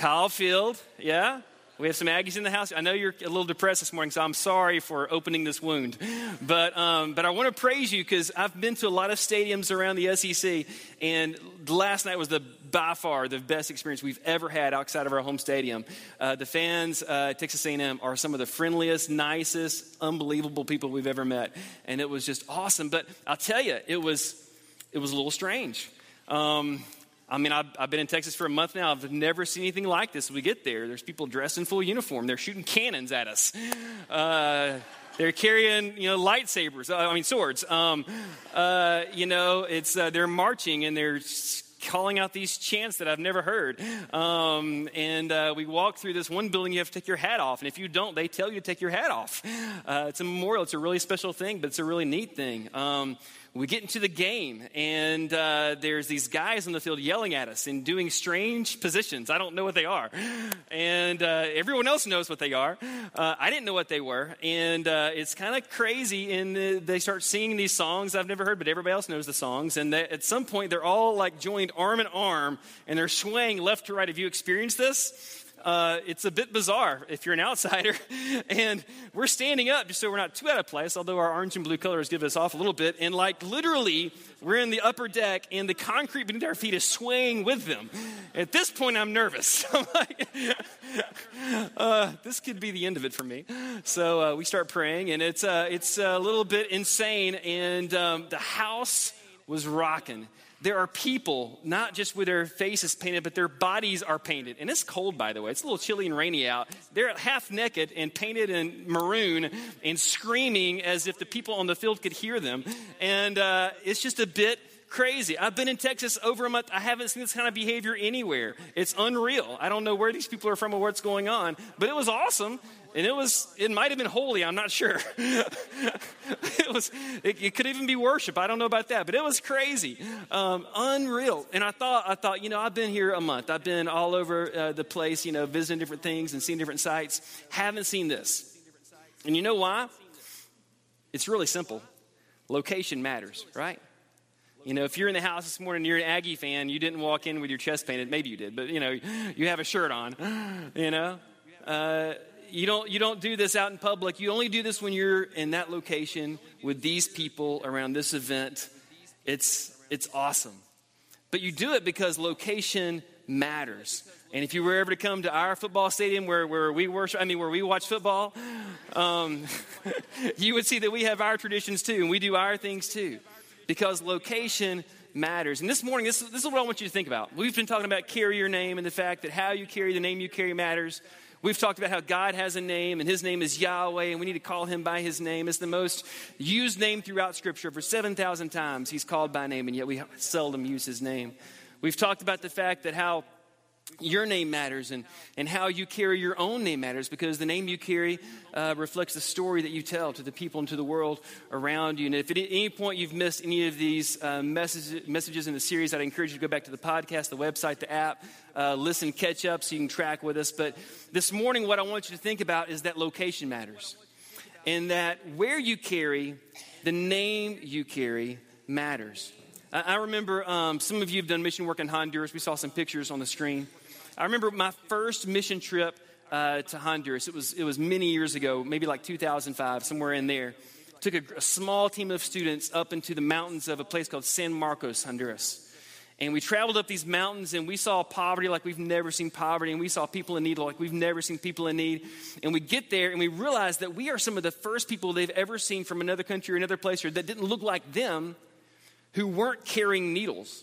Kyle Field, yeah. We have some Aggies in the house. I know you're a little depressed this morning, so I'm sorry for opening this wound. But, um, but I want to praise you because I've been to a lot of stadiums around the SEC, and last night was the by far the best experience we've ever had outside of our home stadium. Uh, the fans uh, Texas A&M are some of the friendliest, nicest, unbelievable people we've ever met, and it was just awesome. But I'll tell you, it was it was a little strange. Um, I mean, I've, I've, been in Texas for a month now. I've never seen anything like this. We get there, there's people dressed in full uniform. They're shooting cannons at us. Uh, they're carrying, you know, lightsabers. Uh, I mean, swords. Um, uh, you know, it's uh, they're marching and they're calling out these chants that I've never heard. Um, and uh, we walk through this one building, you have to take your hat off. And if you don't, they tell you to take your hat off. Uh, it's a memorial, it's a really special thing, but it's a really neat thing. Um, we get into the game, and uh, there's these guys on the field yelling at us and doing strange positions. I don't know what they are. And uh, everyone else knows what they are. Uh, I didn't know what they were. And uh, it's kind of crazy. And the, they start singing these songs I've never heard, but everybody else knows the songs. And they, at some point, they're all like joined arm in arm, and they're swaying left to right. Have you experienced this? Uh, it's a bit bizarre if you're an outsider. and we're standing up just so we're not too out of place, although our orange and blue colors give us off a little bit. And like literally, we're in the upper deck and the concrete beneath our feet is swaying with them. At this point, I'm nervous. I'm like, uh, this could be the end of it for me. So uh, we start praying, and it's, uh, it's a little bit insane. And um, the house was rocking there are people, not just with their faces painted, but their bodies are painted. And it's cold, by the way. It's a little chilly and rainy out. They're half naked and painted in maroon and screaming as if the people on the field could hear them. And uh, it's just a bit crazy. I've been in Texas over a month. I haven't seen this kind of behavior anywhere. It's unreal. I don't know where these people are from or what's going on, but it was awesome. And it was, it might have been holy, I'm not sure. it was, it, it, could even be worship. I don't know about that, but it was crazy. Um, unreal. And I thought, I thought, you know, I've been here a month. I've been all over uh, the place, you know, visiting different things and seeing different sites. Haven't seen this. And you know why? It's really simple. Location matters, right? You know, if you're in the house this morning, you're an Aggie fan, you didn't walk in with your chest painted. Maybe you did, but you know, you have a shirt on. You know, uh, you don't you don't do this out in public. You only do this when you're in that location with these people around this event. It's it's awesome, but you do it because location matters. And if you were ever to come to our football stadium where, where we worship, I mean, where we watch football, um, you would see that we have our traditions too, and we do our things too because location matters. And this morning, this, this is what I want you to think about. We've been talking about carry your name and the fact that how you carry the name you carry matters. We've talked about how God has a name and his name is Yahweh and we need to call him by his name. It's the most used name throughout Scripture. For 7,000 times he's called by name and yet we seldom use his name. We've talked about the fact that how your name matters and, and how you carry your own name matters because the name you carry uh, reflects the story that you tell to the people and to the world around you. And if at any point you've missed any of these uh, messages, messages in the series, I'd encourage you to go back to the podcast, the website, the app, uh, listen, catch up so you can track with us. But this morning, what I want you to think about is that location matters. And that where you carry, the name you carry matters. I remember um, some of you have done mission work in Honduras. We saw some pictures on the screen. I remember my first mission trip uh, to Honduras. It was, it was many years ago, maybe like 2005, somewhere in there. Took a, a small team of students up into the mountains of a place called San Marcos, Honduras. And we traveled up these mountains and we saw poverty like we've never seen poverty. And we saw people in need like we've never seen people in need. And we get there and we realize that we are some of the first people they've ever seen from another country or another place or that didn't look like them who weren't carrying needles.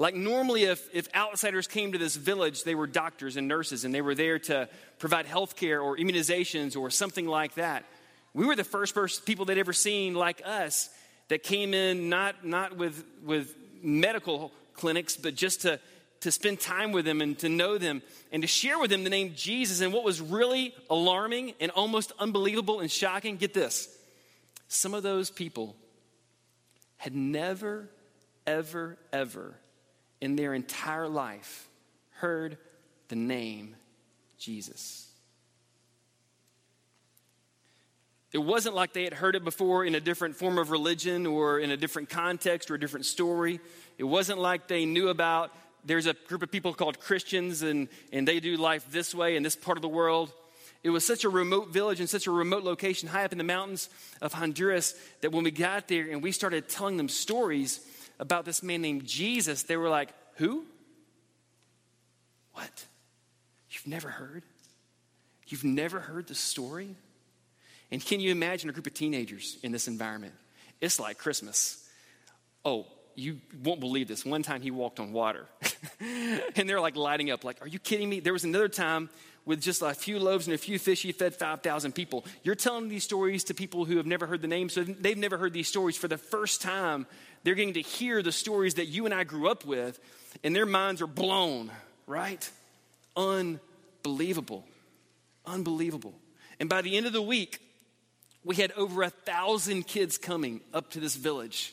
Like normally, if, if outsiders came to this village, they were doctors and nurses, and they were there to provide health care or immunizations or something like that. We were the first person, people they'd ever seen like us that came in not, not with, with medical clinics, but just to, to spend time with them and to know them and to share with them the name Jesus. And what was really alarming and almost unbelievable and shocking, get this some of those people had never, ever, ever in their entire life heard the name Jesus. It wasn't like they had heard it before in a different form of religion or in a different context or a different story. It wasn't like they knew about there's a group of people called Christians and, and they do life this way in this part of the world. It was such a remote village and such a remote location high up in the mountains of Honduras that when we got there and we started telling them stories about this man named Jesus, they were like, Who? What? You've never heard? You've never heard the story? And can you imagine a group of teenagers in this environment? It's like Christmas. Oh, you won't believe this. One time he walked on water. and they're like lighting up, like, are you kidding me? There was another time with just a few loaves and a few fish, he fed 5,000 people. You're telling these stories to people who have never heard the name, so they've never heard these stories for the first time. They're getting to hear the stories that you and I grew up with, and their minds are blown, right? Unbelievable. Unbelievable. And by the end of the week, we had over a thousand kids coming up to this village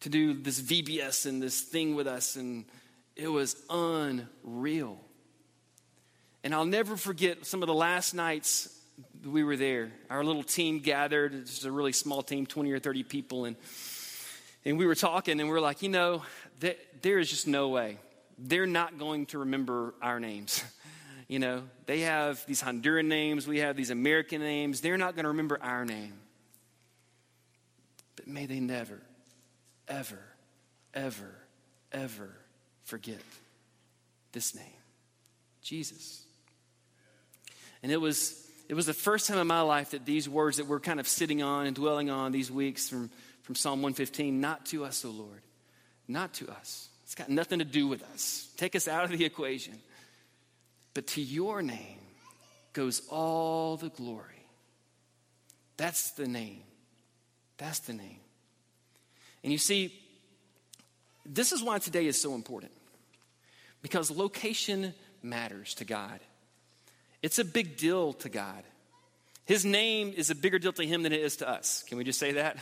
to do this VBS and this thing with us, and it was unreal. And I'll never forget some of the last nights we were there. Our little team gathered, it's a really small team, 20 or 30 people, and, and we were talking, and we are like, you know, there is just no way. They're not going to remember our names. You know, they have these Honduran names, we have these American names. They're not going to remember our name. But may they never, ever, ever, ever forget this name Jesus. And it was. It was the first time in my life that these words that we're kind of sitting on and dwelling on these weeks from, from Psalm 115, not to us, O Lord, not to us. It's got nothing to do with us. Take us out of the equation. But to your name goes all the glory. That's the name. That's the name. And you see, this is why today is so important. Because location matters to God. It's a big deal to God. His name is a bigger deal to him than it is to us. Can we just say that?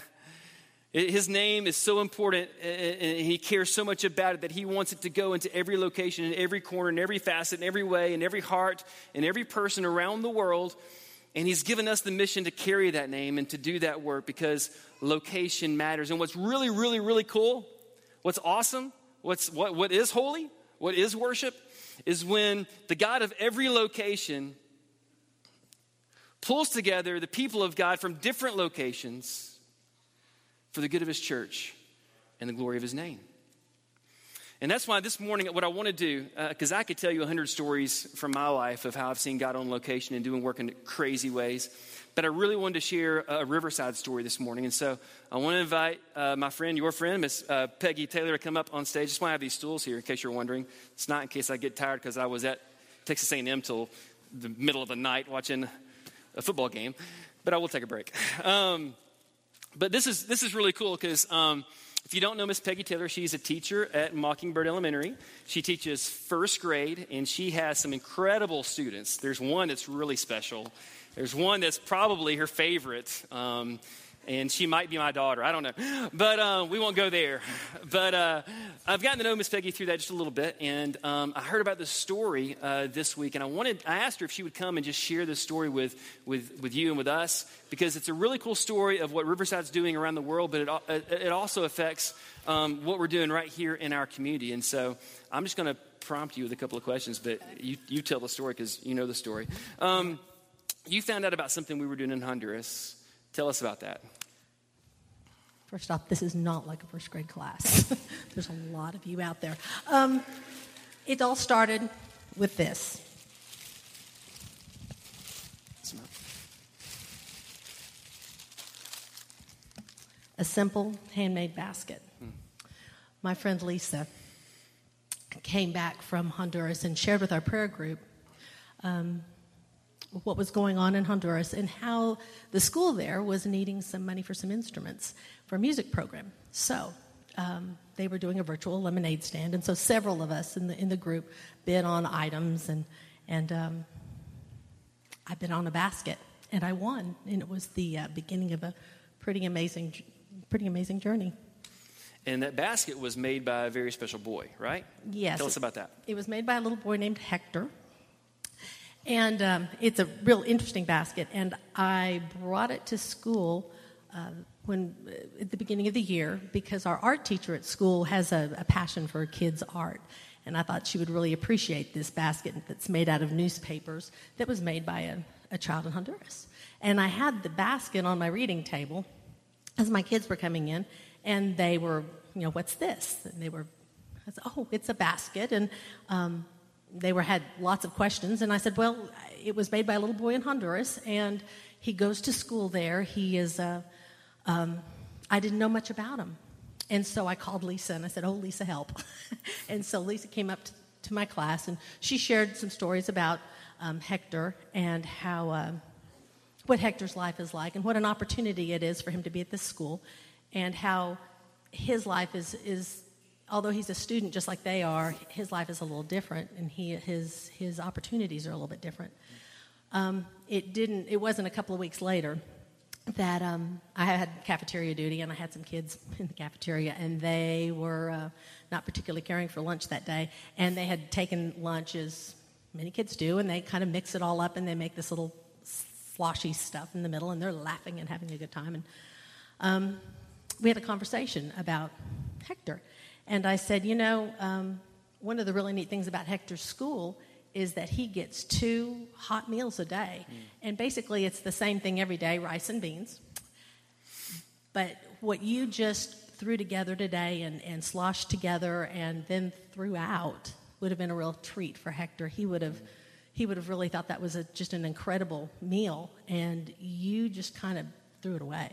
His name is so important and he cares so much about it that he wants it to go into every location, in every corner, in every facet, in every way, in every heart, in every person around the world. And he's given us the mission to carry that name and to do that work because location matters. And what's really, really, really cool, what's awesome, what's, what, what is holy, what is worship, is when the God of every location pulls together the people of God from different locations for the good of his church and the glory of his name. And that's why this morning, what I want to do, because uh, I could tell you a hundred stories from my life of how I've seen God on location and doing work in crazy ways, but I really wanted to share a Riverside story this morning. And so I want to invite uh, my friend, your friend, Miss uh, Peggy Taylor, to come up on stage. Just want to have these stools here, in case you're wondering. It's not in case I get tired because I was at Texas A&M till the middle of the night watching a football game, but I will take a break. Um, but this is, this is really cool because um, if you don't know Miss Peggy Taylor, she's a teacher at Mockingbird Elementary. She teaches first grade, and she has some incredible students. There's one that's really special. There's one that's probably her favorite. Um, and she might be my daughter. I don't know, but uh, we won't go there. But uh, I've gotten to know Miss Peggy through that just a little bit, and um, I heard about this story uh, this week, and I wanted I asked her if she would come and just share this story with with with you and with us because it's a really cool story of what Riverside's doing around the world, but it it also affects um, what we're doing right here in our community. And so I'm just going to prompt you with a couple of questions, but you you tell the story because you know the story. Um, you found out about something we were doing in Honduras. Tell us about that. First off, this is not like a first grade class. There's a lot of you out there. Um, it all started with this. A simple handmade basket. Hmm. My friend Lisa came back from Honduras and shared with our prayer group um, what was going on in Honduras and how the school there was needing some money for some instruments for a music program. So um, they were doing a virtual lemonade stand, and so several of us in the in the group bid on items, and and um, I bid on a basket, and I won, and it was the uh, beginning of a pretty amazing, pretty amazing journey. And that basket was made by a very special boy, right? Yes. Tell us about that. It was made by a little boy named Hector. And um, it's a real interesting basket. And I brought it to school uh, when uh, at the beginning of the year because our art teacher at school has a, a, passion for kids' art. And I thought she would really appreciate this basket that's made out of newspapers that was made by a, a child in Honduras. And I had the basket on my reading table as my kids were coming in, and they were, you know, what's this? And they were, I said, oh, it's a basket. And um, they were had lots of questions, and I said, well, it was made by a little boy in Honduras, and he goes to school there. He is, uh, um, I didn't know much about him. And so I called Lisa and I said, Oh, Lisa, help. and so Lisa came up to, to, my class and she shared some stories about um, Hector and how, uh, what Hector's life is like and what an opportunity it is for him to be at this school and how his life is, is although he's a student just like they are, his life is a little different and he, his, his opportunities are a little bit different. Um, it didn't, it wasn't a couple of weeks later that um, I had cafeteria duty and I had some kids in the cafeteria and they were uh, not particularly caring for lunch that day and they had taken lunch as many kids do and they kind of mix it all up and they make this little sloshy stuff in the middle and they're laughing and having a good time and um, we had a conversation about Hector and I said, you know, um, one of the really neat things about Hector's school is that he gets two hot meals a day. Mm. And basically, it's the same thing every day rice and beans. But what you just threw together today and, and sloshed together and then threw out would have been a real treat for Hector. He would have. He would have really thought that was a, just an incredible meal, and you just kind of threw it away.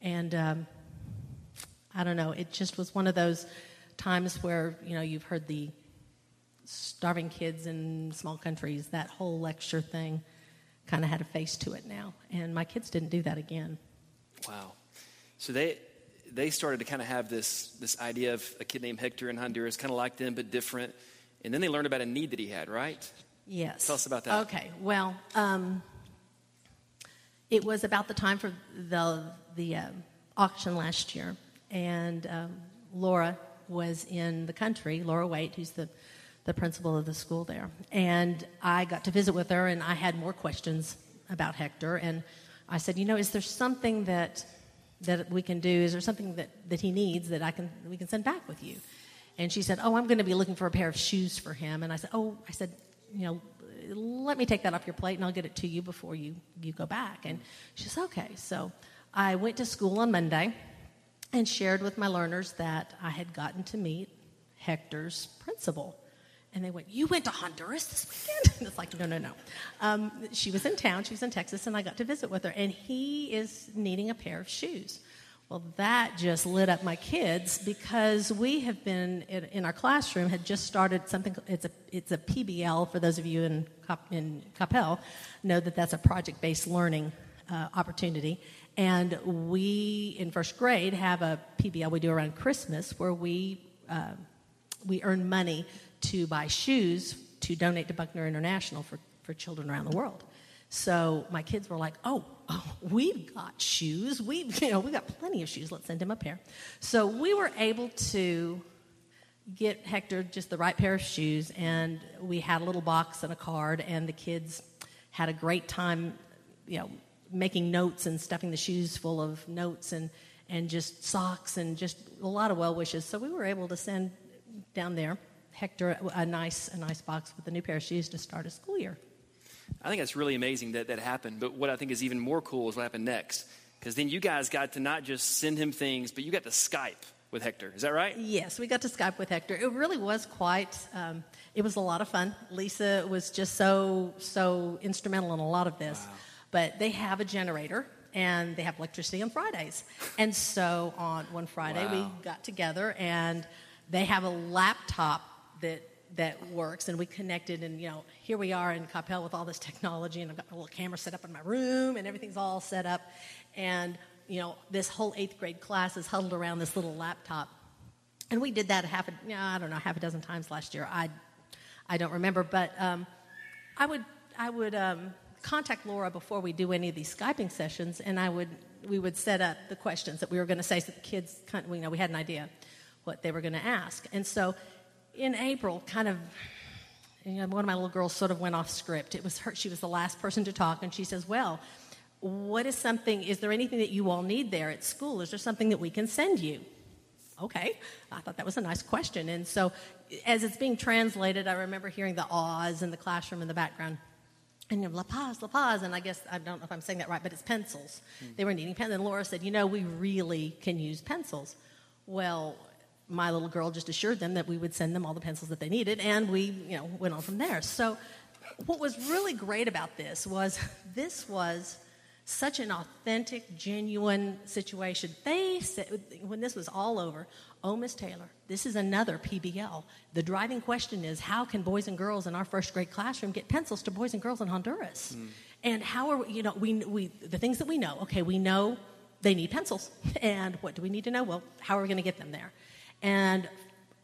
And um, I don't know, it just was one of those times where, you know, you've heard the starving kids in small countries, that whole lecture thing kind of had a face to it now. And my kids didn't do that again. Wow. So they they started to kind of have this this idea of a kid named Hector in Honduras, kind of like them but different. And then they learned about a need that he had, right? Yes. Tell us about that. Okay. Well, um, it was about the time for the the uh, auction last year, and um, Laura was in the country. Laura Waite, who's the the principal of the school there. And I got to visit with her, and I had more questions about Hector. And I said, you know, is there something that that we can do? Is there something that, that he needs that I can we can send back with you? And she said, oh, I'm going to be looking for a pair of shoes for him. And I said, oh, I said, you know, let me take that off your plate, and I'll get it to you before you you go back. And she said, okay. So I went to school on Monday and shared with my learners that I had gotten to meet Hector's principal. And they went, You went to Honduras this weekend? And it's like, No, no, no. Um, she was in town, she was in Texas, and I got to visit with her. And he is needing a pair of shoes. Well, that just lit up my kids because we have been in our classroom had just started something. It's a it's a PBL for those of you in in Coppell know that that's a project based learning uh, opportunity. And we in first grade have a PBL we do around Christmas where we uh, we earn money to buy shoes to donate to Buckner International for, for children around the world. So my kids were like, oh, oh, we've got shoes. We've, you know, we've got plenty of shoes. Let's send him a pair. So we were able to get Hector just the right pair of shoes, and we had a little box and a card, and the kids had a great time, you know, making notes and stuffing the shoes full of notes and and just socks and just a lot of well wishes. So we were able to send down there Hector a nice, a nice box with a new pair of shoes to start a school year. I think that's really amazing that that happened. But what I think is even more cool is what happened next. Because then you guys got to not just send him things, but you got to Skype with Hector. Is that right? Yes, we got to Skype with Hector. It really was quite. Um, it was a lot of fun. Lisa was just so so instrumental in a lot of this. Wow. But they have a generator and they have electricity on Fridays. And so on one Friday wow. we got together and they have a laptop that that works and we connected and you know here we are in Coppell with all this technology and I've got a little camera set up in my room and everything's all set up and you know this whole eighth grade class is huddled around this little laptop and we did that half a you know, I don't know half a dozen times last year I I don't remember but um, I would I would um, contact Laura before we do any of these skyping sessions and I would we would set up the questions that we were going to say so the kids kind of, you know we had an idea what they were going to ask and so in April, kind of, you know, one of my little girls sort of went off script. It was her, she was the last person to talk, and she says, Well, what is something, is there anything that you all need there at school? Is there something that we can send you? okay. I thought that was a nice question. And so, as it's being translated, I remember hearing the ahs in the classroom in the background. And you know, La Paz, La Paz, and I guess I don't know if I'm saying that right, but it's pencils. Mm. They were needing pencils. And Laura said, You know, we really can use pencils. Well, my little girl just assured them that we would send them all the pencils that they needed, and we, you know, went on from there. So, what was really great about this was this was such an authentic, genuine situation. They said, when this was all over, oh, Miss Taylor, this is another PBL. The driving question is how can boys and girls in our first grade classroom get pencils to boys and girls in Honduras? Mm. And how are we, you know, we, we, the things that we know, okay, we know they need pencils. And what do we need to know? Well, how are we going to get them there? And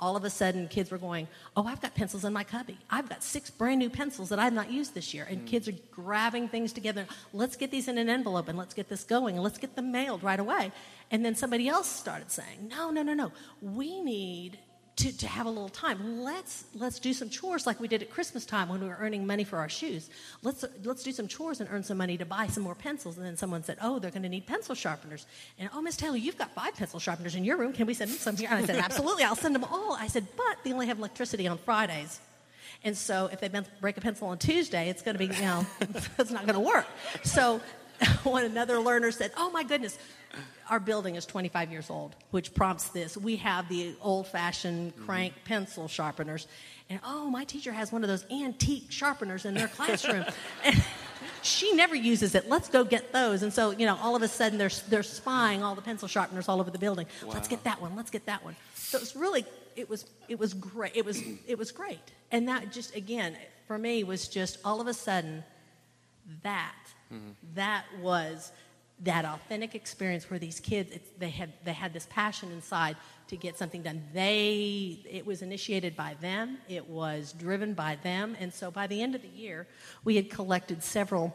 all of a sudden kids were going, Oh, I've got pencils in my cubby. I've got six brand new pencils that I've not used this year. And mm. kids are grabbing things together. Let's get these in an envelope and let's get this going and let's get them mailed right away. And then somebody else started saying, No, no, no, no. We need to, to have a little time. Let's let's do some chores like we did at Christmas time when we were earning money for our shoes. Let's let's do some chores and earn some money to buy some more pencils. And then someone said, "Oh, they're going to need pencil sharpeners." And oh, Miss Taylor, you've got five pencil sharpeners in your room. Can we send them some here? And I said, "Absolutely, I'll send them all." I said, "But they only have electricity on Fridays." And so if they break a pencil on Tuesday, it's going to be, you know, it's not going to work. So when another learner said, Oh my goodness, our building is 25 years old, which prompts this. We have the old fashioned mm-hmm. crank mm-hmm. pencil sharpeners. And oh, my teacher has one of those antique sharpeners in their classroom. and she never uses it. Let's go get those. And so, you know, all of a sudden they're, they're spying all the pencil sharpeners all over the building. Wow. Let's get that one. Let's get that one. So it's really, it was, it was great. It was, it was great. And that just, again, for me was just all of a sudden that, mm-hmm. that was that authentic experience where these kids they had they had this passion inside to get something done they it was initiated by them it was driven by them and so by the end of the year we had collected several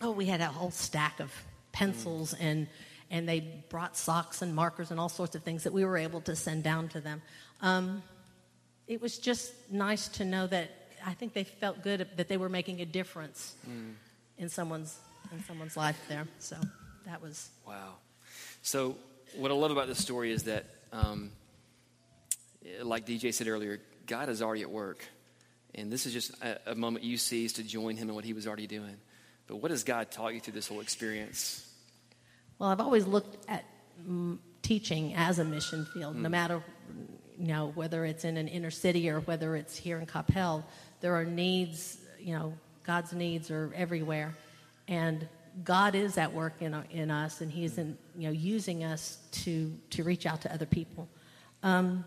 oh we had a whole stack of pencils mm. and and they brought socks and markers and all sorts of things that we were able to send down to them um, it was just nice to know that i think they felt good that they were making a difference mm. in someone's in someone's life there so that was wow. So what I love about this story is that, um, like DJ said earlier, God is already at work, and this is just a, a moment you seize to join Him in what He was already doing. But what has God taught you through this whole experience? Well, I've always looked at mm, teaching as a mission field, mm. no matter you know whether it's in an inner city or whether it's here in Coppell. There are needs, you know, God's needs are everywhere, and God is at work in, in us, and He's in, you know, using us to, to reach out to other people. Um,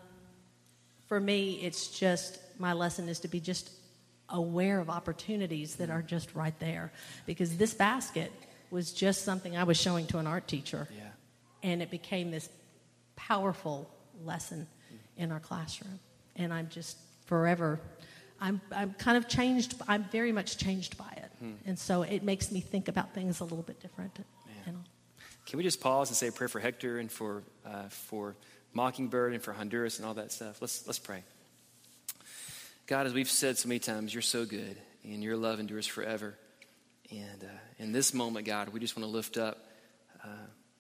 for me, it's just my lesson is to be just aware of opportunities that are just right there. Because this basket was just something I was showing to an art teacher, yeah. and it became this powerful lesson in our classroom. And I'm just forever, I'm, I'm kind of changed, I'm very much changed by it. Hmm. And so it makes me think about things a little bit different. You know. Can we just pause and say a prayer for Hector and for, uh, for Mockingbird and for Honduras and all that stuff? Let's, let's pray. God, as we've said so many times, you're so good and your love endures forever. And uh, in this moment, God, we just want to lift up uh,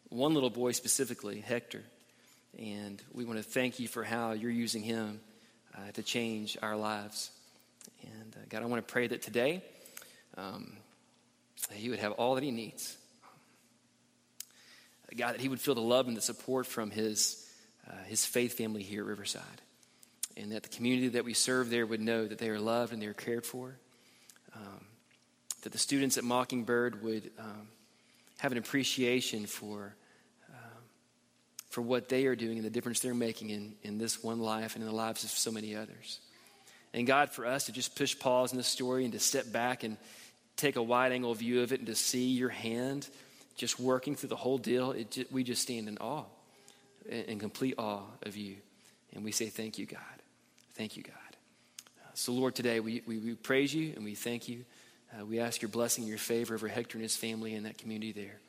one little boy specifically, Hector. And we want to thank you for how you're using him uh, to change our lives. And uh, God, I want to pray that today, um, he would have all that he needs. God, that he would feel the love and the support from his, uh, his faith family here at Riverside. And that the community that we serve there would know that they are loved and they are cared for. Um, that the students at Mockingbird would um, have an appreciation for, um, for what they are doing and the difference they're making in, in this one life and in the lives of so many others. And God, for us to just push pause in this story and to step back and take a wide angle view of it and to see your hand just working through the whole deal, just, we just stand in awe, in complete awe of you. And we say, Thank you, God. Thank you, God. So, Lord, today we, we, we praise you and we thank you. Uh, we ask your blessing, your favor over Hector and his family and that community there.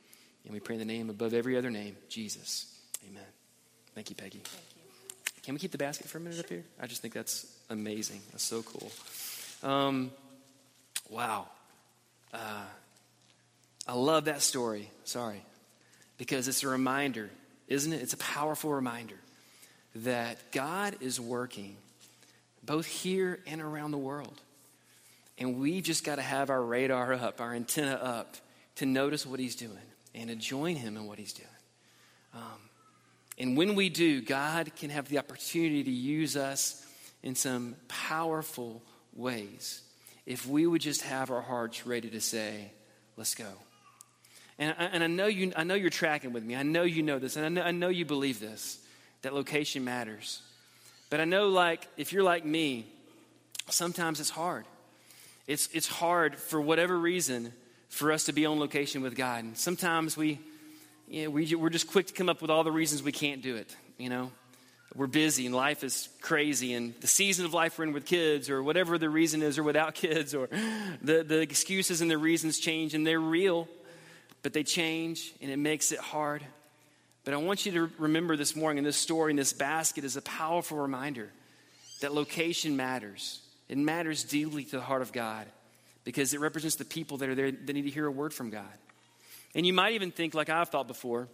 And we pray in the name above every other name, Jesus. Amen. Thank you, Peggy. Thank you. Can we keep the basket for a minute up here? I just think that's amazing. That's so cool. Um, wow. Uh, I love that story. Sorry. Because it's a reminder, isn't it? It's a powerful reminder that God is working both here and around the world. And we've just got to have our radar up, our antenna up to notice what He's doing and to join Him in what He's doing. Um, and when we do, God can have the opportunity to use us in some powerful ways if we would just have our hearts ready to say, let's go. And, I, and I, know you, I know you're tracking with me. I know you know this, and I know, I know you believe this, that location matters. But I know, like, if you're like me, sometimes it's hard. It's, it's hard for whatever reason for us to be on location with God. And sometimes we, you know, we, we're just quick to come up with all the reasons we can't do it, you know? We're busy and life is crazy, and the season of life we're in with kids, or whatever the reason is, or without kids, or the, the excuses and the reasons change, and they're real, but they change, and it makes it hard. But I want you to remember this morning in this story, in this basket, is a powerful reminder that location matters. It matters deeply to the heart of God because it represents the people that are there that need to hear a word from God. And you might even think, like I've thought before,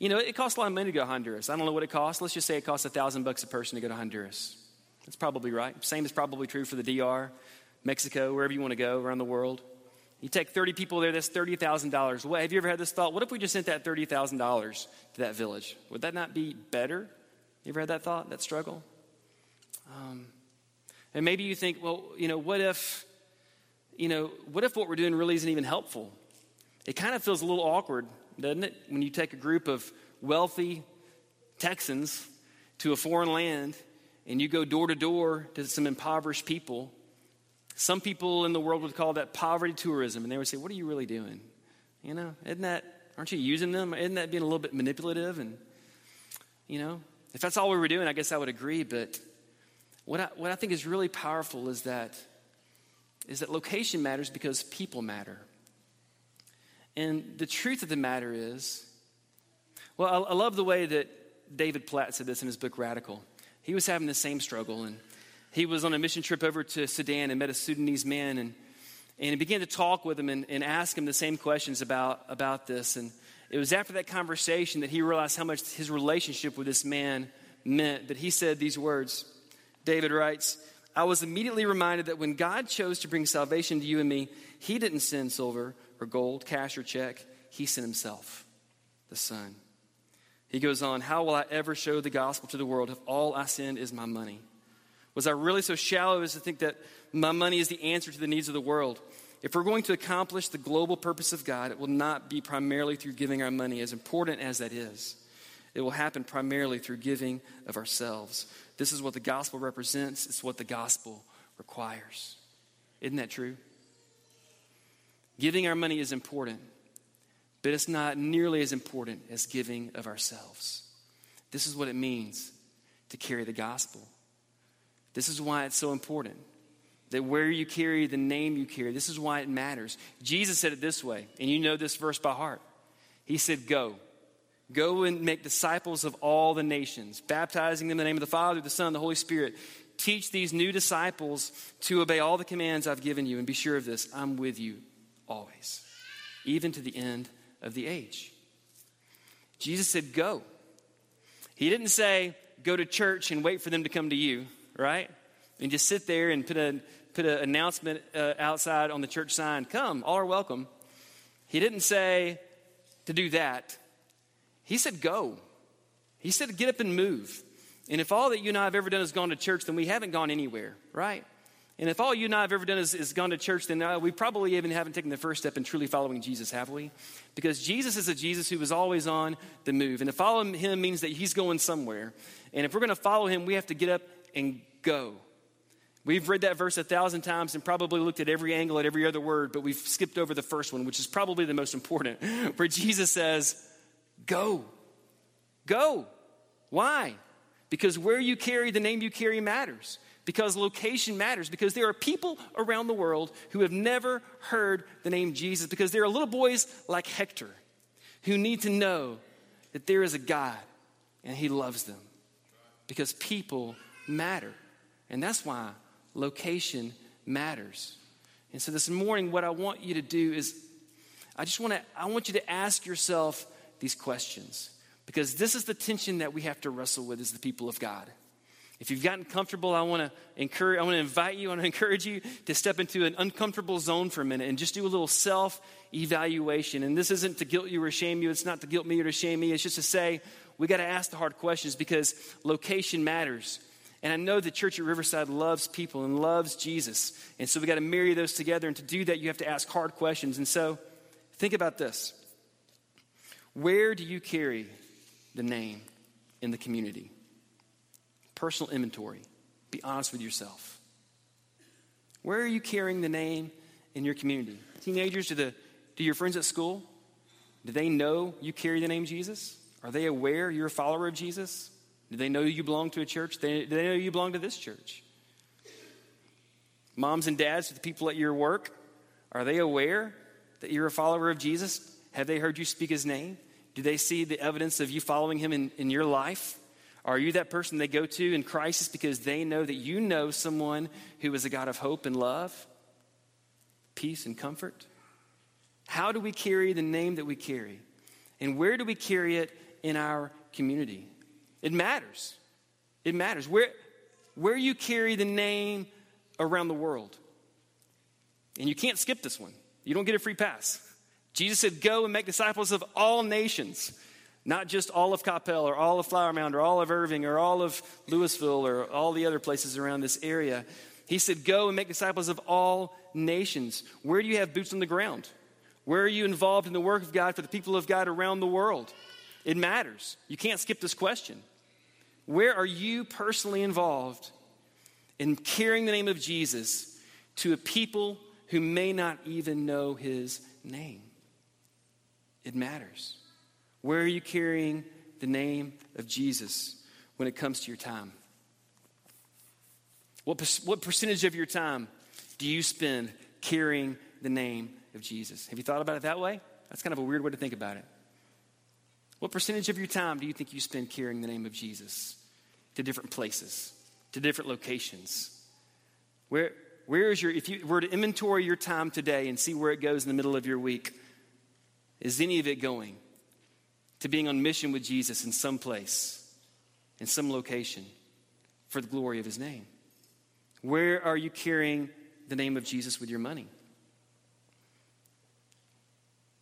you know, it costs a lot of money to go to Honduras. I don't know what it costs. Let's just say it costs a thousand bucks a person to go to Honduras. That's probably right. Same is probably true for the DR, Mexico, wherever you want to go around the world. You take 30 people there, that's $30,000. What, have you ever had this thought? What if we just sent that $30,000 to that village? Would that not be better? You ever had that thought, that struggle? Um, and maybe you think, well, you know, what if, you know, what if what we're doing really isn't even helpful? It kind of feels a little awkward, doesn't it? When you take a group of wealthy Texans to a foreign land and you go door to door to some impoverished people. Some people in the world would call that poverty tourism, and they would say, What are you really doing? You know, isn't that, aren't you using them? Isn't that being a little bit manipulative? And, you know, if that's all we were doing, I guess I would agree. But what I, what I think is really powerful is that, is that location matters because people matter. And the truth of the matter is, well, I, I love the way that David Platt said this in his book Radical. He was having the same struggle, and he was on a mission trip over to Sudan and met a Sudanese man, and, and he began to talk with him and, and ask him the same questions about, about this. And it was after that conversation that he realized how much his relationship with this man meant that he said these words. David writes, I was immediately reminded that when God chose to bring salvation to you and me, he didn't send silver or gold, cash or check. He sent himself, the Son. He goes on, How will I ever show the gospel to the world if all I send is my money? Was I really so shallow as to think that my money is the answer to the needs of the world? If we're going to accomplish the global purpose of God, it will not be primarily through giving our money, as important as that is. It will happen primarily through giving of ourselves. This is what the gospel represents, it's what the gospel requires. Isn't that true? Giving our money is important, but it's not nearly as important as giving of ourselves. This is what it means to carry the gospel. This is why it's so important that where you carry the name you carry, this is why it matters. Jesus said it this way, and you know this verse by heart. He said, Go. Go and make disciples of all the nations, baptizing them in the name of the Father, the Son, and the Holy Spirit. Teach these new disciples to obey all the commands I've given you, and be sure of this I'm with you always, even to the end of the age. Jesus said, Go. He didn't say, Go to church and wait for them to come to you, right? And just sit there and put a put an announcement uh, outside on the church sign, Come, all are welcome. He didn't say to do that. He said, Go. He said, Get up and move. And if all that you and I have ever done is gone to church, then we haven't gone anywhere, right? And if all you and I have ever done is, is gone to church, then uh, we probably even haven't taken the first step in truly following Jesus, have we? Because Jesus is a Jesus who is always on the move. And to follow him means that he's going somewhere. And if we're going to follow him, we have to get up and go. We've read that verse a thousand times and probably looked at every angle at every other word, but we've skipped over the first one, which is probably the most important, where Jesus says, Go. Go. Why? Because where you carry the name you carry matters because location matters, because there are people around the world who have never heard the name Jesus, because there are little boys like Hector who need to know that there is a God and he loves them. Because people matter. And that's why location matters. And so this morning, what I want you to do is I just want to I want you to ask yourself these questions. Because this is the tension that we have to wrestle with as the people of God. If you've gotten comfortable, I want to encourage, I want to invite you, I want to encourage you to step into an uncomfortable zone for a minute and just do a little self evaluation. And this isn't to guilt you or shame you, it's not to guilt me or to shame me. It's just to say, we got to ask the hard questions because location matters. And I know the church at Riverside loves people and loves Jesus. And so we got to marry those together. And to do that, you have to ask hard questions. And so think about this Where do you carry the name in the community? Personal inventory. Be honest with yourself. Where are you carrying the name in your community? Teenagers, do, the, do your friends at school, do they know you carry the name Jesus? Are they aware you're a follower of Jesus? Do they know you belong to a church? Do they know you belong to this church? Moms and dads, the people at your work, are they aware that you're a follower of Jesus? Have they heard you speak his name? Do they see the evidence of you following him in, in your life? Are you that person they go to in crisis because they know that you know someone who is a God of hope and love, peace and comfort? How do we carry the name that we carry? And where do we carry it in our community? It matters. It matters. Where, where you carry the name around the world. And you can't skip this one. You don't get a free pass. Jesus said, Go and make disciples of all nations, not just all of Coppell or all of Flower Mound or all of Irving or all of Lewisville or all the other places around this area. He said, Go and make disciples of all nations. Where do you have boots on the ground? Where are you involved in the work of God for the people of God around the world? It matters. You can't skip this question. Where are you personally involved in carrying the name of Jesus to a people who may not even know his name? It matters. Where are you carrying the name of Jesus when it comes to your time? What, what percentage of your time do you spend carrying the name of Jesus? Have you thought about it that way? That's kind of a weird way to think about it. What percentage of your time do you think you spend carrying the name of Jesus to different places, to different locations? Where, where is your, if you were to inventory your time today and see where it goes in the middle of your week, is any of it going to being on mission with Jesus in some place, in some location, for the glory of his name? Where are you carrying the name of Jesus with your money?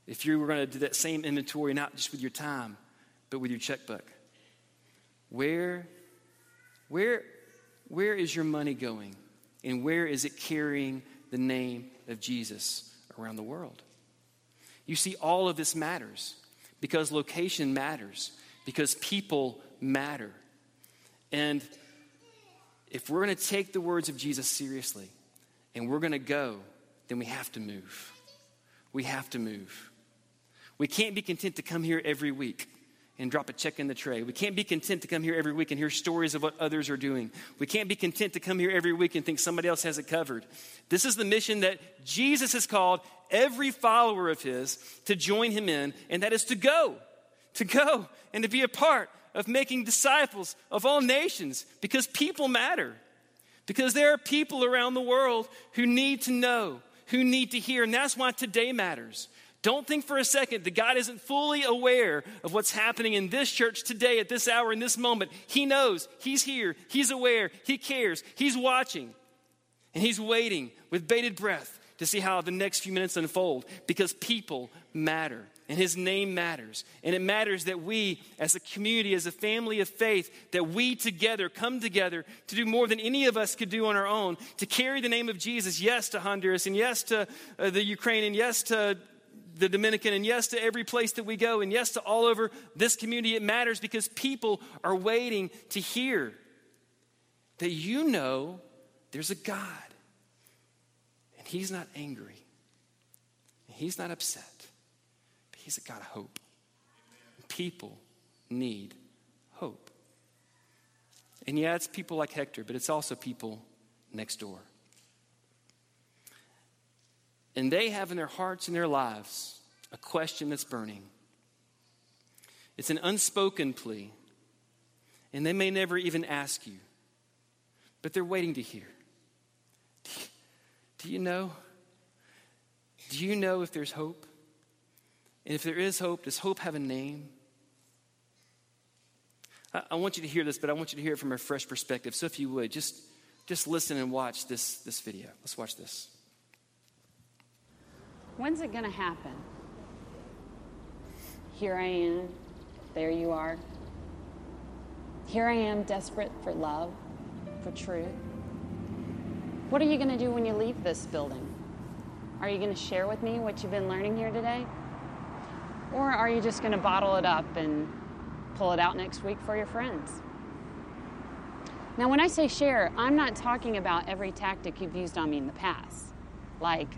if you were going to do that same inventory, not just with your time, but with your checkbook, where, where, where is your money going? And where is it carrying the name of Jesus around the world? You see, all of this matters because location matters, because people matter. And if we're going to take the words of Jesus seriously and we're going to go, then we have to move. We have to move. We can't be content to come here every week and drop a check in the tray. We can't be content to come here every week and hear stories of what others are doing. We can't be content to come here every week and think somebody else has it covered. This is the mission that Jesus has called every follower of his to join him in, and that is to go, to go and to be a part of making disciples of all nations because people matter. Because there are people around the world who need to know, who need to hear, and that's why today matters. Don't think for a second that God isn't fully aware of what's happening in this church today, at this hour, in this moment. He knows. He's here. He's aware. He cares. He's watching. And He's waiting with bated breath to see how the next few minutes unfold because people matter and His name matters. And it matters that we, as a community, as a family of faith, that we together come together to do more than any of us could do on our own, to carry the name of Jesus, yes, to Honduras, and yes, to uh, the Ukraine, and yes, to the Dominican, and yes to every place that we go, and yes to all over this community. It matters because people are waiting to hear that you know there's a God, and He's not angry, and He's not upset, but He's a God of hope. People need hope. And yeah, it's people like Hector, but it's also people next door. And they have in their hearts and their lives a question that's burning. It's an unspoken plea. And they may never even ask you, but they're waiting to hear. Do you know? Do you know if there's hope? And if there is hope, does hope have a name? I, I want you to hear this, but I want you to hear it from a fresh perspective. So if you would, just, just listen and watch this, this video. Let's watch this. When's it going to happen? Here I am. There you are. Here I am, desperate for love, for truth. What are you going to do when you leave this building? Are you going to share with me what you've been learning here today? Or are you just going to bottle it up and pull it out next week for your friends? Now, when I say share, I'm not talking about every tactic you've used on me in the past, like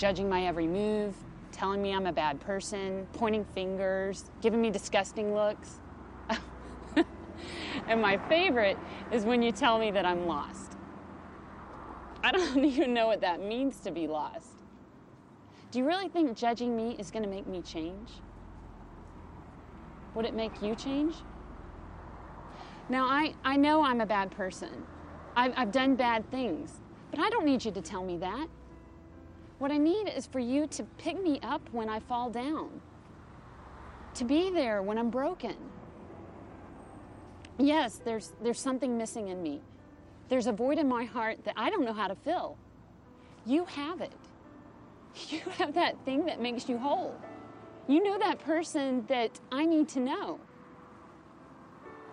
judging my every move, telling me I'm a bad person, pointing fingers, giving me disgusting looks. and my favorite is when you tell me that I'm lost. I don't even know what that means to be lost. Do you really think judging me is going to make me change? Would it make you change? Now, I, I know I'm a bad person. I've, I've done bad things, but I don't need you to tell me that. What I need is for you to pick me up when I fall down, to be there when I'm broken. Yes, there's, there's something missing in me. There's a void in my heart that I don't know how to fill. You have it. You have that thing that makes you whole. You know that person that I need to know.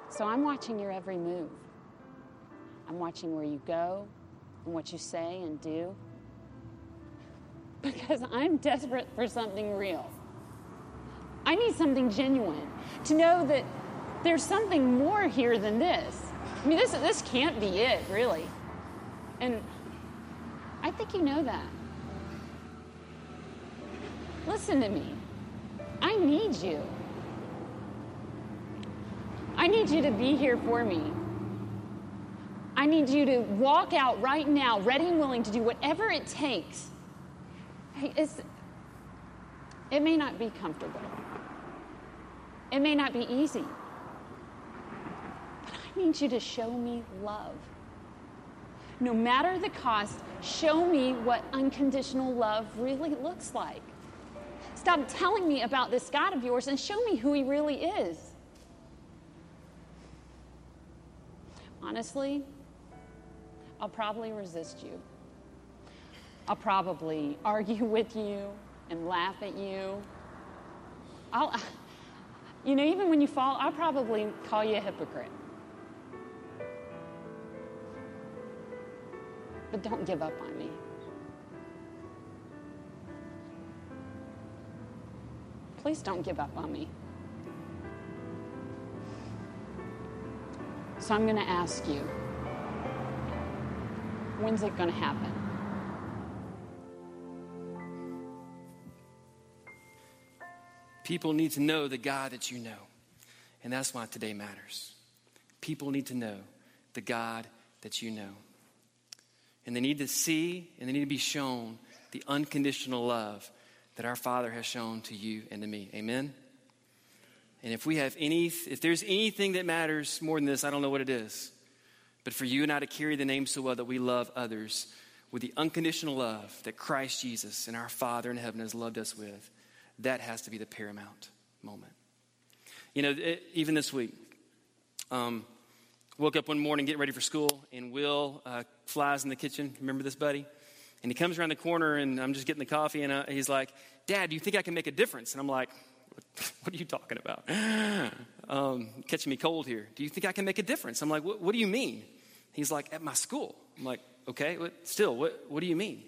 So I'm watching your every move. I'm watching where you go and what you say and do. Because I'm desperate for something real. I need something genuine to know that there's something more here than this. I mean, this, this can't be it, really. And I think you know that. Listen to me. I need you. I need you to be here for me. I need you to walk out right now, ready and willing to do whatever it takes. Hey, it may not be comfortable, it may not be easy, but I need you to show me love. No matter the cost, show me what unconditional love really looks like. Stop telling me about this God of yours and show me who he really is. Honestly, I'll probably resist you. I'll probably argue with you and laugh at you. I'll, you know, even when you fall, I'll probably call you a hypocrite. But don't give up on me. Please don't give up on me. So I'm going to ask you when's it going to happen? People need to know the God that you know. And that's why today matters. People need to know the God that you know. And they need to see and they need to be shown the unconditional love that our Father has shown to you and to me. Amen? And if we have any, if there's anything that matters more than this, I don't know what it is. But for you and I to carry the name so well that we love others with the unconditional love that Christ Jesus and our Father in heaven has loved us with, that has to be the paramount moment. You know, it, even this week, um, woke up one morning getting ready for school, and Will uh, flies in the kitchen. Remember this, buddy? And he comes around the corner, and I'm just getting the coffee, and uh, he's like, Dad, do you think I can make a difference? And I'm like, What are you talking about? Um, catching me cold here. Do you think I can make a difference? I'm like, What, what do you mean? He's like, At my school. I'm like, Okay, what, still, what, what do you mean?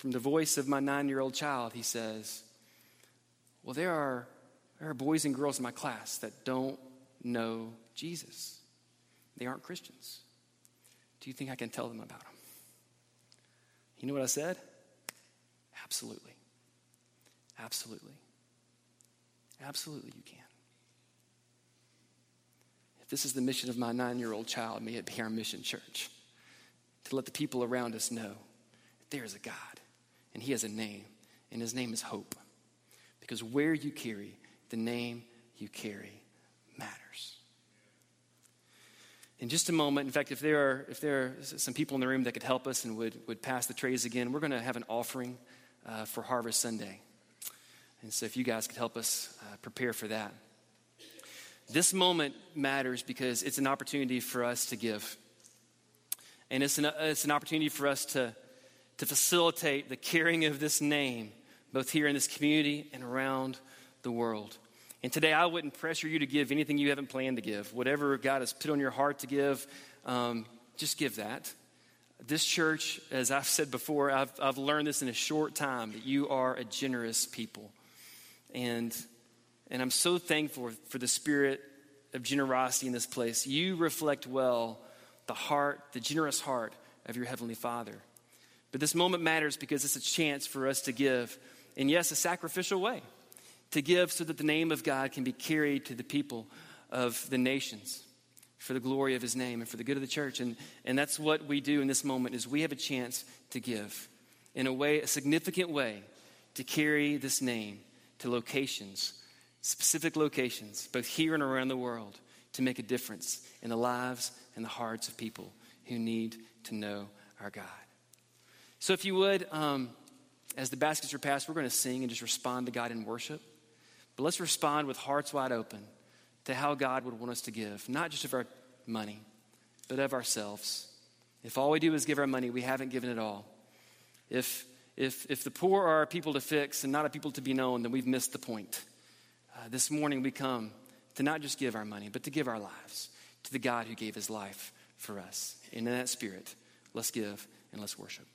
From the voice of my nine year old child, he says, Well, there are, there are boys and girls in my class that don't know Jesus. They aren't Christians. Do you think I can tell them about him? You know what I said? Absolutely. Absolutely. Absolutely, you can. If this is the mission of my nine year old child, may it be our mission, church, to let the people around us know that there is a God and He has a name, and His name is hope. Because where you carry the name you carry matters. In just a moment, in fact, if there are, if there are some people in the room that could help us and would, would pass the trays again, we're going to have an offering uh, for Harvest Sunday. And so if you guys could help us uh, prepare for that. This moment matters because it's an opportunity for us to give. And it's an, it's an opportunity for us to, to facilitate the carrying of this name, both here in this community and around the world. And today, I wouldn't pressure you to give anything you haven't planned to give. Whatever God has put on your heart to give, um, just give that. This church, as I've said before, I've, I've learned this in a short time that you are a generous people. And, and I'm so thankful for the spirit of generosity in this place. You reflect well the heart, the generous heart of your Heavenly Father. But this moment matters because it's a chance for us to give, and yes, a sacrificial way, to give so that the name of God can be carried to the people of the nations for the glory of his name and for the good of the church. And, and that's what we do in this moment is we have a chance to give in a way, a significant way, to carry this name to locations, specific locations, both here and around the world, to make a difference in the lives and the hearts of people who need to know our God. So, if you would, um, as the baskets are passed, we're going to sing and just respond to God in worship. But let's respond with hearts wide open to how God would want us to give, not just of our money, but of ourselves. If all we do is give our money, we haven't given it all. If, if, if the poor are people to fix and not a people to be known, then we've missed the point. Uh, this morning we come to not just give our money, but to give our lives to the God who gave his life for us. And in that spirit, let's give and let's worship.